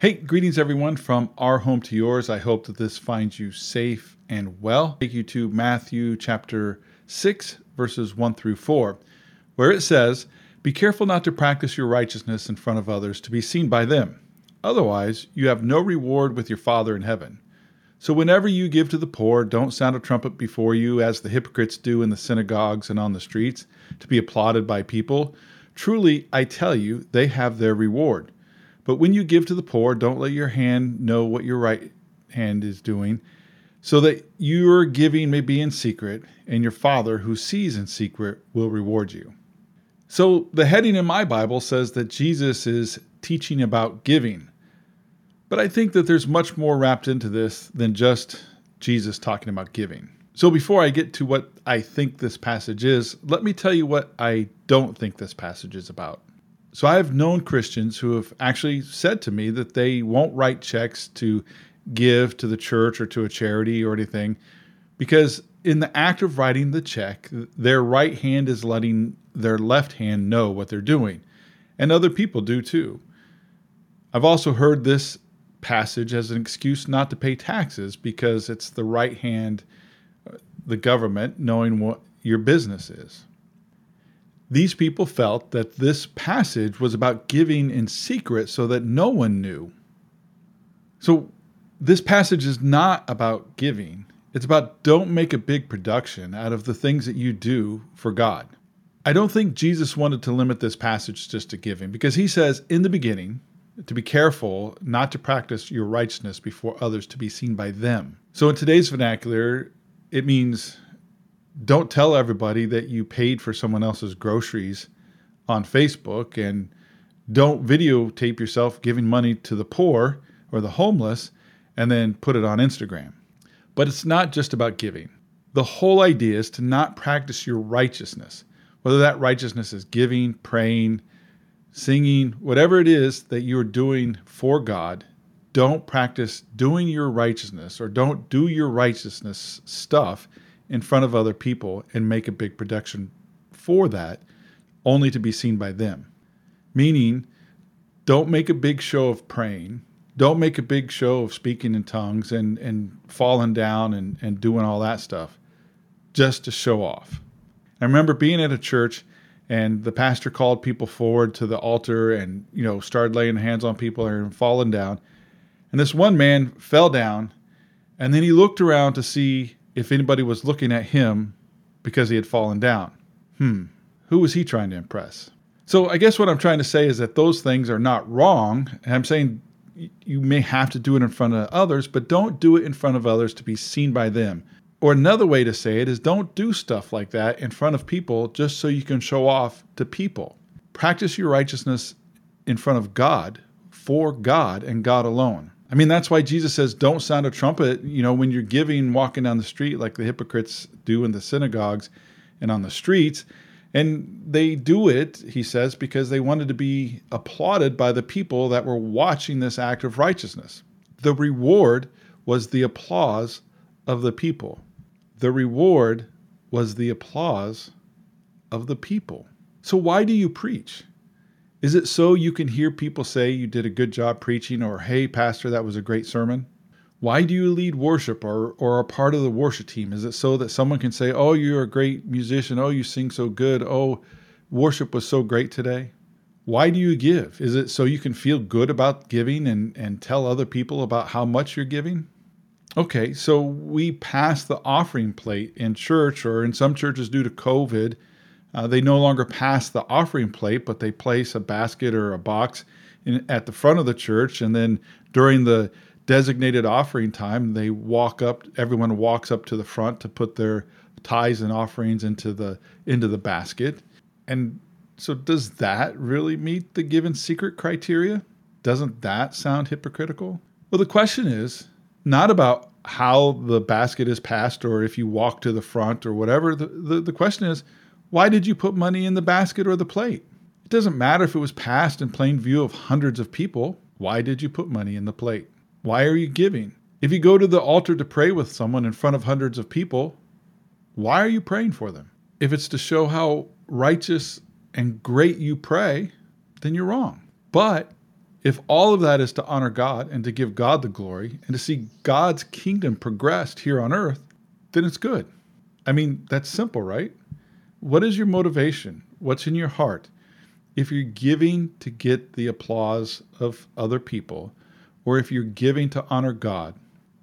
Hey, greetings everyone from our home to yours. I hope that this finds you safe and well. Take you to Matthew chapter 6, verses 1 through 4, where it says, Be careful not to practice your righteousness in front of others to be seen by them. Otherwise, you have no reward with your Father in heaven. So whenever you give to the poor, don't sound a trumpet before you, as the hypocrites do in the synagogues and on the streets, to be applauded by people. Truly, I tell you, they have their reward. But when you give to the poor, don't let your hand know what your right hand is doing, so that your giving may be in secret, and your Father who sees in secret will reward you. So, the heading in my Bible says that Jesus is teaching about giving. But I think that there's much more wrapped into this than just Jesus talking about giving. So, before I get to what I think this passage is, let me tell you what I don't think this passage is about. So I've known Christians who have actually said to me that they won't write checks to give to the church or to a charity or anything because in the act of writing the check, their right hand is letting their left hand know what they're doing. And other people do too. I've also heard this passage as an excuse not to pay taxes because it's the right hand, uh, the government, knowing what your business is. These people felt that this passage was about giving in secret so that no one knew. So, this passage is not about giving. It's about don't make a big production out of the things that you do for God. I don't think Jesus wanted to limit this passage just to giving because he says in the beginning to be careful not to practice your righteousness before others to be seen by them. So in today's vernacular, it means don't tell everybody that you paid for someone else's groceries on Facebook and don't videotape yourself giving money to the poor or the homeless and then put it on Instagram. But it's not just about giving. The whole idea is to not practice your righteousness, whether that righteousness is giving, praying, singing, whatever it is that you're doing for God. Don't practice doing your righteousness or don't do your righteousness stuff in front of other people and make a big production for that, only to be seen by them. Meaning, don't make a big show of praying. Don't make a big show of speaking in tongues and, and falling down and, and doing all that stuff just to show off. I remember being at a church and the pastor called people forward to the altar and, you know, started laying hands on people and falling down. And this one man fell down and then he looked around to see if anybody was looking at him because he had fallen down. Hmm, who was he trying to impress? So I guess what I'm trying to say is that those things are not wrong. And I'm saying you may have to do it in front of others, but don't do it in front of others to be seen by them. Or another way to say it is don't do stuff like that in front of people just so you can show off to people. Practice your righteousness in front of God, for God, and God alone. I mean, that's why Jesus says, don't sound a trumpet, you know, when you're giving, walking down the street like the hypocrites do in the synagogues and on the streets. And they do it, he says, because they wanted to be applauded by the people that were watching this act of righteousness. The reward was the applause of the people. The reward was the applause of the people. So, why do you preach? Is it so you can hear people say you did a good job preaching or, hey, Pastor, that was a great sermon? Why do you lead worship or, or are part of the worship team? Is it so that someone can say, oh, you're a great musician. Oh, you sing so good. Oh, worship was so great today? Why do you give? Is it so you can feel good about giving and, and tell other people about how much you're giving? Okay, so we pass the offering plate in church, or in some churches due to COVID, uh, they no longer pass the offering plate, but they place a basket or a box in, at the front of the church. And then during the designated offering time, they walk up. Everyone walks up to the front to put their tithes and offerings into the into the basket. And so, does that really meet the given secret criteria? Doesn't that sound hypocritical? Well, the question is not about how the basket is passed or if you walk to the front or whatever. The, the, the question is, why did you put money in the basket or the plate? It doesn't matter if it was passed in plain view of hundreds of people. Why did you put money in the plate? Why are you giving? If you go to the altar to pray with someone in front of hundreds of people, why are you praying for them? If it's to show how righteous and great you pray, then you're wrong. But If all of that is to honor God and to give God the glory and to see God's kingdom progressed here on earth, then it's good. I mean, that's simple, right? What is your motivation? What's in your heart? If you're giving to get the applause of other people, or if you're giving to honor God,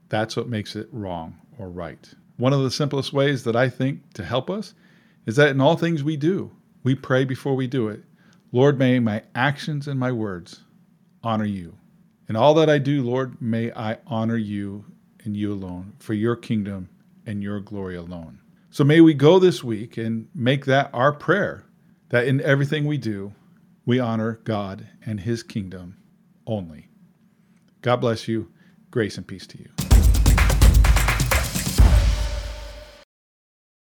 that's what makes it wrong or right. One of the simplest ways that I think to help us is that in all things we do, we pray before we do it. Lord, may my actions and my words honor you. In all that I do, Lord, may I honor you and you alone for your kingdom and your glory alone. So may we go this week and make that our prayer that in everything we do, we honor God and his kingdom only. God bless you. Grace and peace to you.